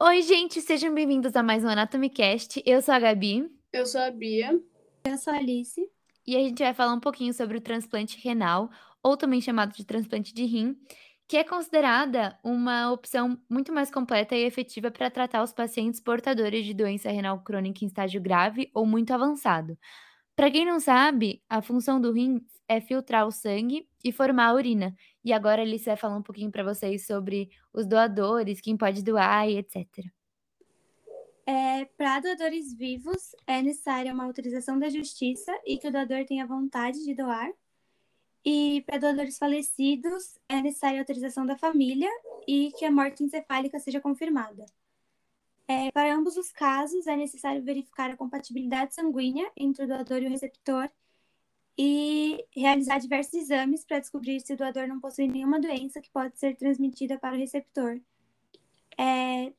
Oi, gente, sejam bem-vindos a mais um Anatomy Cast. Eu sou a Gabi Eu sou a Bia. Eu sou a Alice. e a gente vai falar um pouquinho sobre o transplante renal, ou também chamado de transplante de rim, que é considerada uma opção muito mais completa e efetiva para tratar os pacientes portadores de doença renal crônica em estágio grave ou muito avançado. Para quem não sabe, a função do rim é filtrar o sangue e formar a urina. E agora a Alice vai falar um pouquinho para vocês sobre os doadores, quem pode doar e etc. É, para doadores vivos, é necessária uma autorização da justiça e que o doador tenha vontade de doar. E para doadores falecidos, é necessária a autorização da família e que a morte encefálica seja confirmada. É, para ambos os casos, é necessário verificar a compatibilidade sanguínea entre o doador e o receptor e realizar diversos exames para descobrir se o doador não possui nenhuma doença que pode ser transmitida para o receptor. É,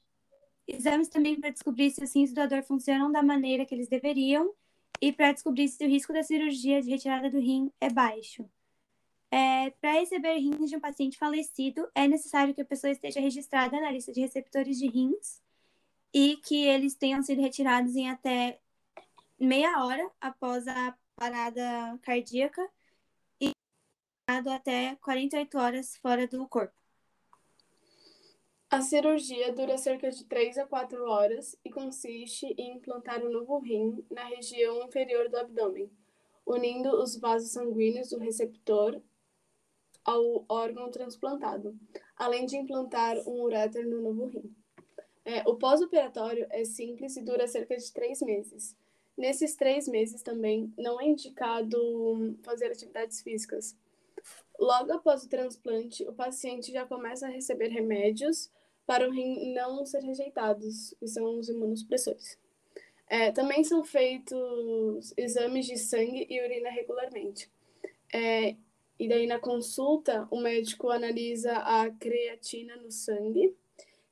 exames também para descobrir se os rins do doador funcionam da maneira que eles deveriam e para descobrir se o risco da cirurgia de retirada do rim é baixo. É, para receber rins de um paciente falecido, é necessário que a pessoa esteja registrada na lista de receptores de rins e que eles tenham sido retirados em até meia hora após a parada cardíaca e até 48 horas fora do corpo. A cirurgia dura cerca de 3 a 4 horas e consiste em implantar um novo rim na região inferior do abdômen, unindo os vasos sanguíneos do receptor ao órgão transplantado, além de implantar um ureter no novo rim. É, o pós-operatório é simples e dura cerca de três meses. Nesses três meses também não é indicado fazer atividades físicas. Logo após o transplante, o paciente já começa a receber remédios para o rim não ser rejeitados, que são os imunossupressores. É, também são feitos exames de sangue e urina regularmente. É, e daí, na consulta, o médico analisa a creatina no sangue,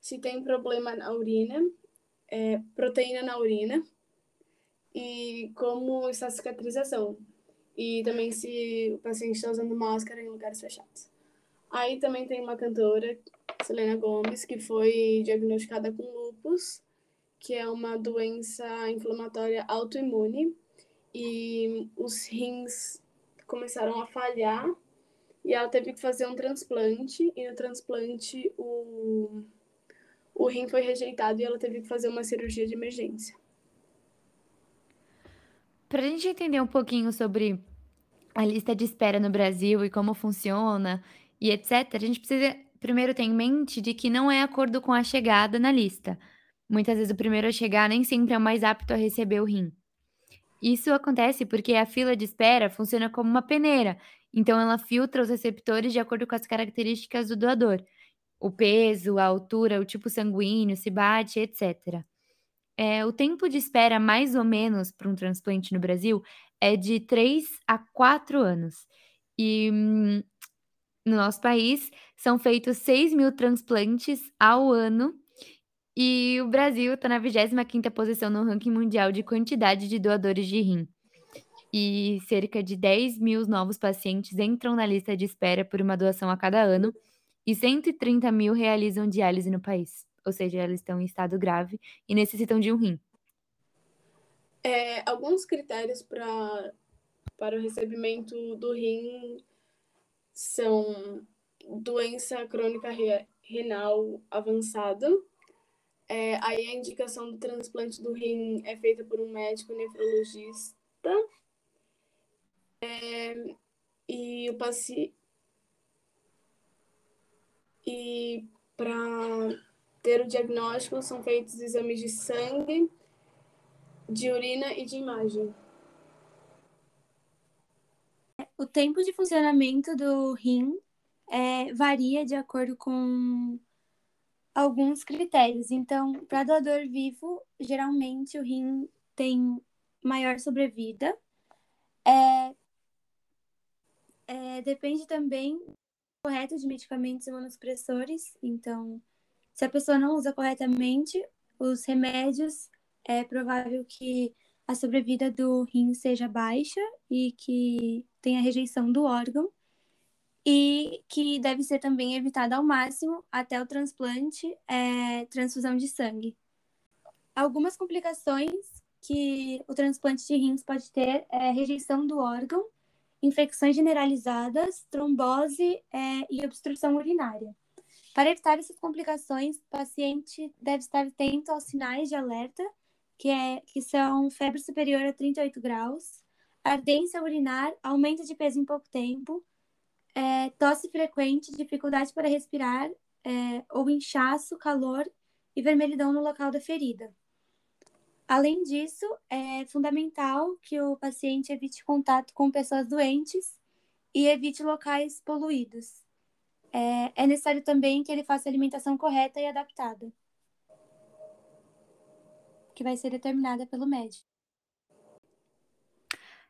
se tem problema na urina, é, proteína na urina e como está a cicatrização. E também se o paciente está usando máscara em lugares fechados. Aí também tem uma cantora, Selena Gomes, que foi diagnosticada com lupus, que é uma doença inflamatória autoimune. E os rins começaram a falhar e ela teve que fazer um transplante. E no transplante o, o rim foi rejeitado e ela teve que fazer uma cirurgia de emergência. Para a gente entender um pouquinho sobre a lista de espera no Brasil e como funciona e etc., a gente precisa primeiro ter em mente de que não é acordo com a chegada na lista. Muitas vezes o primeiro a chegar nem sempre é o mais apto a receber o rim. Isso acontece porque a fila de espera funciona como uma peneira, então ela filtra os receptores de acordo com as características do doador, o peso, a altura, o tipo sanguíneo, se bate, etc. É, o tempo de espera, mais ou menos, para um transplante no Brasil é de 3 a 4 anos. E hum, no nosso país são feitos 6 mil transplantes ao ano. E o Brasil está na 25ª posição no ranking mundial de quantidade de doadores de rim. E cerca de 10 mil novos pacientes entram na lista de espera por uma doação a cada ano. E 130 mil realizam diálise no país. Ou seja, elas estão em estado grave e necessitam de um rim. É, alguns critérios pra, para o recebimento do rim são doença crônica re, renal avançada. É, aí a indicação do transplante do rim é feita por um médico nefrologista. É, e o paciente. E para ter o diagnóstico são feitos exames de sangue, de urina e de imagem. O tempo de funcionamento do rim é, varia de acordo com alguns critérios. Então, para doador vivo, geralmente o rim tem maior sobrevida. É, é, depende também do correto de medicamentos imunossupressores. Então, se a pessoa não usa corretamente os remédios, é provável que a sobrevida do rim seja baixa e que tenha rejeição do órgão. e que deve ser também evitada ao máximo até o transplante, é, transfusão de sangue. Algumas complicações que o transplante de rins pode ter é rejeição do órgão, infecções generalizadas, trombose é, e obstrução urinária. Para evitar essas complicações, o paciente deve estar atento aos sinais de alerta, que, é, que são febre superior a 38 graus, ardência urinar, aumento de peso em pouco tempo, é, tosse frequente, dificuldade para respirar, é, ou inchaço, calor e vermelhidão no local da ferida. Além disso, é fundamental que o paciente evite contato com pessoas doentes e evite locais poluídos. É, é necessário também que ele faça alimentação correta e adaptada, que vai ser determinada pelo médico.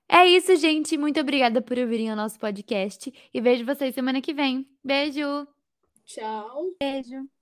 É isso, gente. Muito obrigada por ouvirem o nosso podcast e vejo vocês semana que vem. Beijo! Tchau! Beijo!